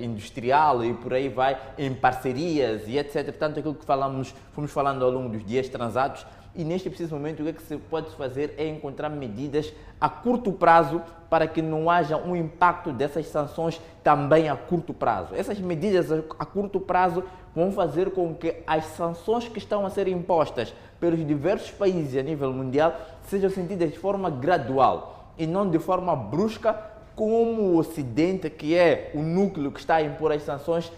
industrial e por aí vai, em parcerias e etc. Tanto aquilo que falamos, fomos falando ao longo dos dias transados, e neste preciso momento, o que, é que se pode fazer é encontrar medidas a curto prazo para que não haja um impacto dessas sanções também a curto prazo. Essas medidas a curto prazo vão fazer com que as sanções que estão a ser impostas pelos diversos países a nível mundial sejam sentidas de forma gradual e não de forma brusca, como o Ocidente, que é o núcleo que está a impor as sanções,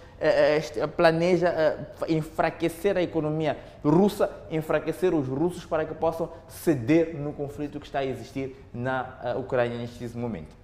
planeja eh, enfraquecer a economia russa, enfraquecer os russos para que possam ceder no conflito que está a existir na Ucrânia neste momento.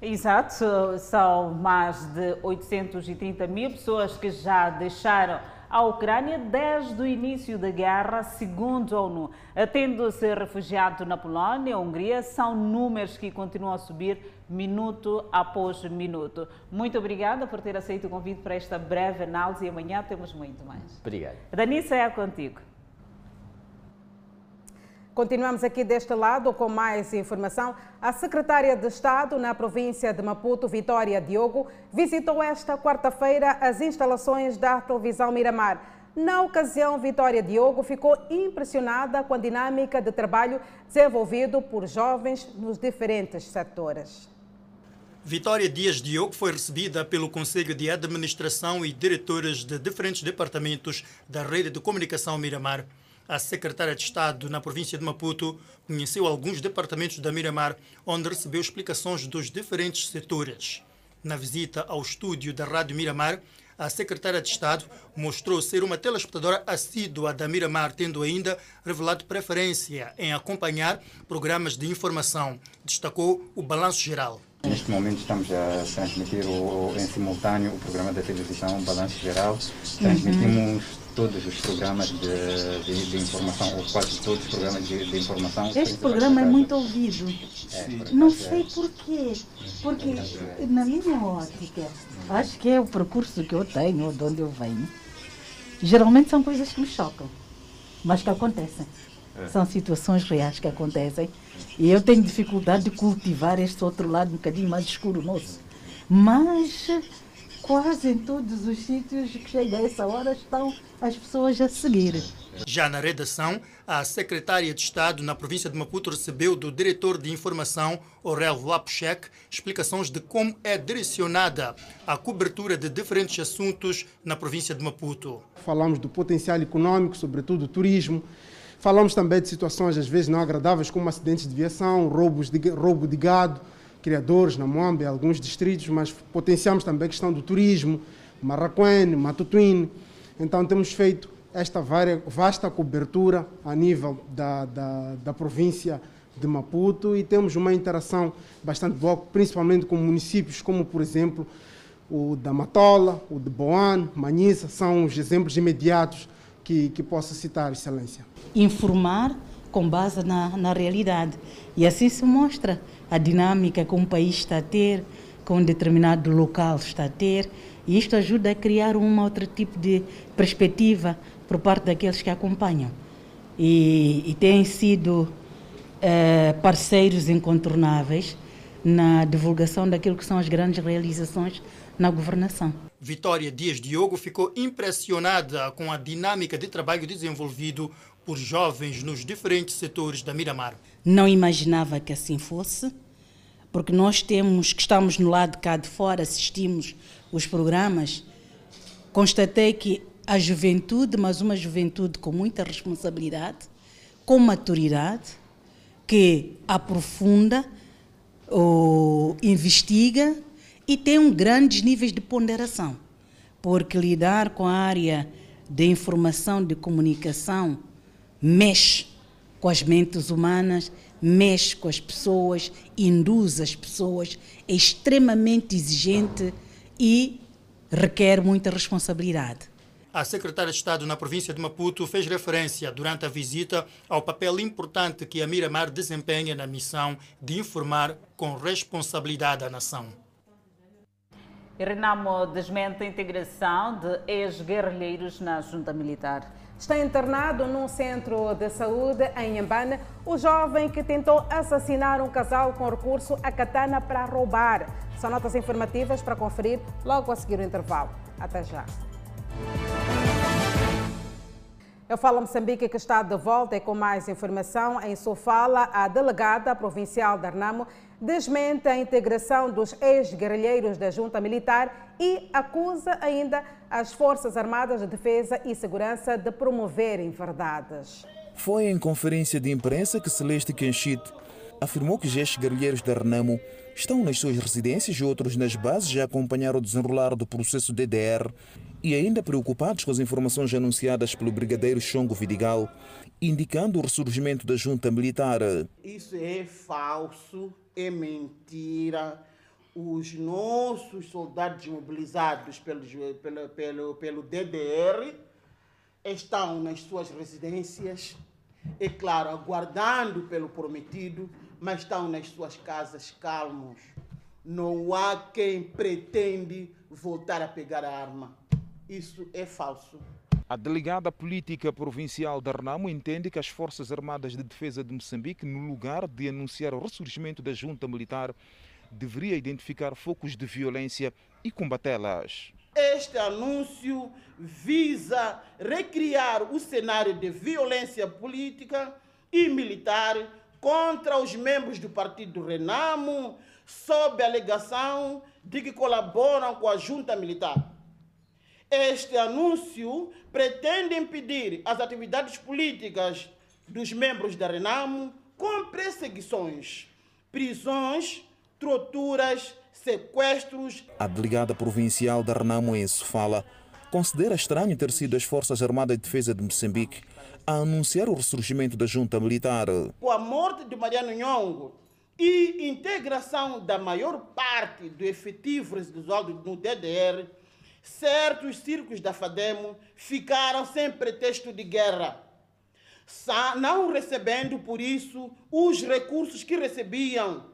Exato, são mais de 830 mil pessoas que já deixaram a Ucrânia desde o início da guerra, segundo a ONU. Tendo-se refugiado na Polónia, Hungria, são números que continuam a subir minuto após minuto. Muito obrigada por ter aceito o convite para esta breve análise e amanhã temos muito mais. Obrigado. Danissa, é contigo. Continuamos aqui deste lado com mais informação. A secretária de Estado na província de Maputo, Vitória Diogo, visitou esta quarta-feira as instalações da televisão Miramar. Na ocasião, Vitória Diogo ficou impressionada com a dinâmica de trabalho desenvolvido por jovens nos diferentes setores. Vitória Dias Diogo foi recebida pelo Conselho de Administração e diretores de diferentes departamentos da rede de comunicação Miramar. A secretária de Estado na província de Maputo conheceu alguns departamentos da Miramar, onde recebeu explicações dos diferentes setores. Na visita ao estúdio da Rádio Miramar, a secretária de Estado mostrou ser uma telespectadora assídua da Miramar, tendo ainda revelado preferência em acompanhar programas de informação. Destacou o balanço geral. Neste momento estamos a transmitir o, em simultâneo o programa da televisão Balanço Geral. Transmitimos uhum todos os programas de, de, de, informação, ou quase todos os programas de, de informação. Este programa é muito ouvido. É, Não sei porquê. Porque, na minha ótica, acho que é o percurso que eu tenho, de onde eu venho. Geralmente são coisas que me chocam, mas que acontecem. É. São situações reais que acontecem. E eu tenho dificuldade de cultivar este outro lado um bocadinho mais escuro nosso. Mas quase em todos os sítios que chega a essa hora estão as pessoas a seguir. Já na redação, a secretária de Estado na província de Maputo recebeu do diretor de informação, Aurel Lapchek, explicações de como é direcionada a cobertura de diferentes assuntos na província de Maputo. Falamos do potencial econômico, sobretudo do turismo. Falamos também de situações às vezes não agradáveis, como acidentes de viação, roubos de, roubo de gado, criadores na Moambe, alguns distritos, mas potenciamos também a questão do turismo, Marraquene, Matutuine. Então temos feito esta vasta cobertura a nível da, da, da província de Maputo e temos uma interação bastante boa, principalmente com municípios como, por exemplo, o da Matola, o de Boan, Manhissa, são os exemplos imediatos que, que posso citar, Excelência. Informar com base na, na realidade. E assim se mostra a dinâmica que um país está a ter, que um determinado local está a ter, e isto ajuda a criar um outro tipo de perspectiva por parte daqueles que acompanham. E, e têm sido eh, parceiros incontornáveis na divulgação daquilo que são as grandes realizações na governação. Vitória Dias Diogo ficou impressionada com a dinâmica de trabalho desenvolvido por jovens nos diferentes setores da Miramar. Não imaginava que assim fosse, porque nós temos que estamos no lado de cá de fora, assistimos os programas, constatei que a juventude, mas uma juventude com muita responsabilidade, com maturidade, que aprofunda, ou investiga e tem um grandes níveis de ponderação, porque lidar com a área de informação, de comunicação, mexe com as mentes humanas, mexe com as pessoas, induz as pessoas, é extremamente exigente e requer muita responsabilidade. A secretária de Estado na província de Maputo fez referência durante a visita ao papel importante que a Miramar desempenha na missão de informar com responsabilidade a nação. Renamo desmente a integração de ex-guerrilheiros na junta militar. Está internado num centro de saúde em Yambane o jovem que tentou assassinar um casal com recurso a katana para roubar. São notas informativas para conferir logo a seguir o intervalo. Até já. Eu falo Moçambique que está de volta e com mais informação. Em Sofala, a delegada provincial de Arnamo desmente a integração dos ex-guerrilheiros da junta militar e acusa ainda as Forças Armadas de Defesa e Segurança de promoverem verdades. Foi em conferência de imprensa que Celeste Kenchit afirmou que os ex-guerrilheiros de Arnamo estão nas suas residências e outros nas bases a acompanhar o desenrolar do processo DDR e ainda preocupados com as informações anunciadas pelo brigadeiro Xongo Vidigal, indicando o ressurgimento da junta militar. Isso é falso, é mentira. Os nossos soldados mobilizados pelo, pelo, pelo, pelo DDR estão nas suas residências, é claro, aguardando pelo prometido, mas estão nas suas casas calmos. Não há quem pretende voltar a pegar a arma. Isso é falso. A delegada política provincial da Renamo entende que as Forças Armadas de Defesa de Moçambique, no lugar de anunciar o ressurgimento da junta militar, deveria identificar focos de violência e combatê-las. Este anúncio visa recriar o cenário de violência política e militar contra os membros do Partido Renamo, sob a alegação de que colaboram com a junta militar. Este anúncio pretende impedir as atividades políticas dos membros da Renamo com perseguições, prisões, torturas, sequestros. A delegada provincial da Renamo em Sofala considera estranho ter sido as Forças Armadas de Defesa de Moçambique a anunciar o ressurgimento da junta militar. Com a morte de Mariano Nhongo e integração da maior parte do efetivo residual no DDR, certos círculos da FADEMO ficaram sem pretexto de guerra, não recebendo, por isso, os recursos que recebiam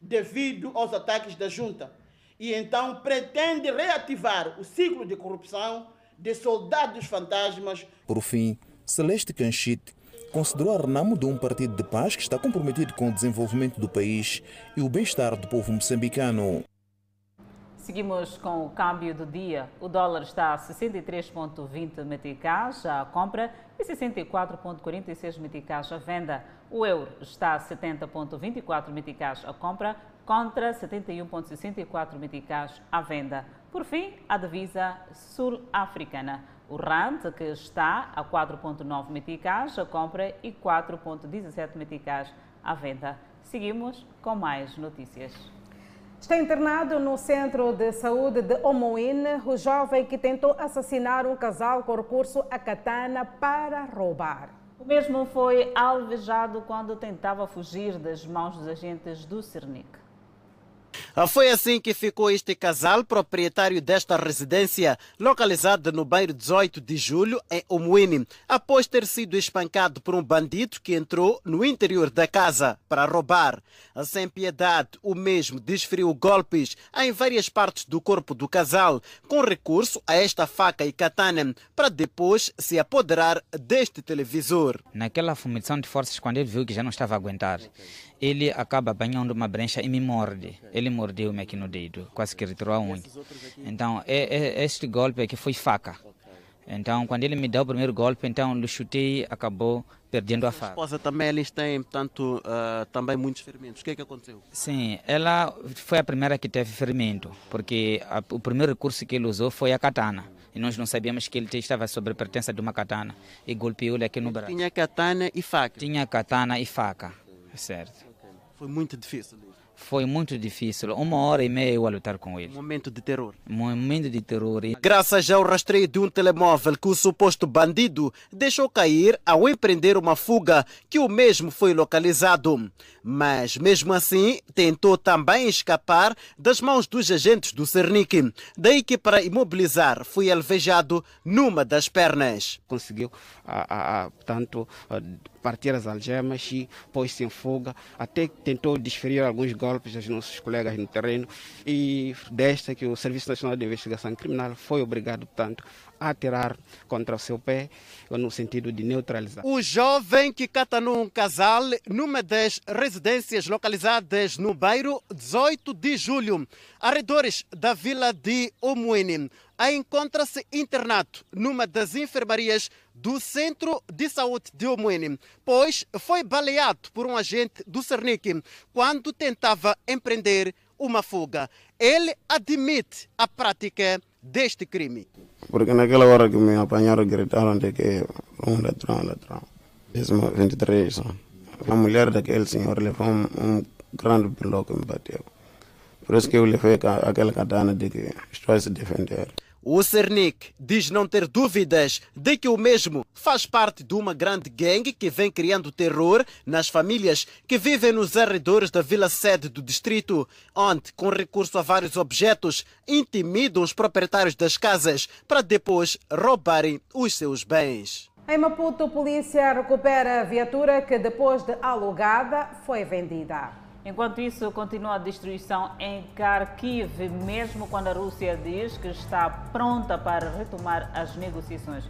devido aos ataques da junta. E então pretende reativar o ciclo de corrupção de soldados fantasmas. Por fim, Celeste Canchite considerou a Renamo de um partido de paz que está comprometido com o desenvolvimento do país e o bem-estar do povo moçambicano. Seguimos com o câmbio do dia. O dólar está a 63,20 meticais à compra e 64,46 meticais à venda. O euro está a 70,24 meticais à compra contra 71,64 meticais à venda. Por fim, a divisa sul-africana. O RAND, que está a 4,9 meticais à compra e 4,17 meticais à venda. Seguimos com mais notícias. Está internado no centro de saúde de Omoine o jovem que tentou assassinar um casal com recurso a katana para roubar. O mesmo foi alvejado quando tentava fugir das mãos dos agentes do Cernic. Ah, foi assim que ficou este casal, proprietário desta residência, localizada no bairro 18 de julho, em Omuini, após ter sido espancado por um bandido que entrou no interior da casa para roubar. Sem piedade, o mesmo desferiu golpes em várias partes do corpo do casal, com recurso a esta faca e katana, para depois se apoderar deste televisor. Naquela fumigação de forças, quando ele viu que já não estava a aguentar, ele acaba apanhando uma brecha e me morde. Ele mordeu-me aqui no dedo, quase que retirou a unha. Então, é, é, este golpe aqui foi faca. Então, quando ele me deu o primeiro golpe, então eu chutei acabou perdendo a faca. A esposa também, eles têm, portanto, uh, também muitos ferimentos. O que é que aconteceu? Sim, ela foi a primeira que teve ferimento, porque a, o primeiro recurso que ele usou foi a katana. E nós não sabíamos que ele estava sob pertença de uma katana. E golpeou-lhe aqui no braço. Tinha katana e faca? Tinha katana e faca, certo. Foi muito difícil. Foi muito difícil, uma hora e meia eu a lutar com ele. Momento de terror. Momento de terror. Graças ao rastreio de um telemóvel que o suposto bandido deixou cair ao empreender uma fuga, que o mesmo foi localizado. Mas, mesmo assim, tentou também escapar das mãos dos agentes do Cernic. Daí que, para imobilizar, foi alvejado numa das pernas. Conseguiu, a, a, a, tanto partir as algemas e pôs-se em fuga, até tentou desferir alguns golpes aos nossos colegas no terreno e desta que o Serviço Nacional de Investigação Criminal foi obrigado, portanto, a atirar contra o seu pé, no sentido de neutralizar. O jovem que catanou um casal numa das residências localizadas no bairro 18 de julho, arredores da vila de Omuene, encontra-se internado numa das enfermarias do Centro de Saúde de Omuene, pois foi baleado por um agente do Cernic quando tentava empreender uma fuga. Ele admite a prática deste crime. Porque naquela hora que me apanharam, gritaram de que um ladrão, ladrão. Décimo 23. A mulher daquele senhor levou um, um grande bloco e me bateu. Por isso que eu levei aquela katana de que estou a se defender. O Cernic diz não ter dúvidas de que o mesmo faz parte de uma grande gangue que vem criando terror nas famílias que vivem nos arredores da vila sede do distrito, onde, com recurso a vários objetos, intimidam os proprietários das casas para depois roubarem os seus bens. Em Maputo, a polícia recupera a viatura que, depois de alugada, foi vendida. Enquanto isso, continua a destruição em Kharkiv, mesmo quando a Rússia diz que está pronta para retomar as negociações.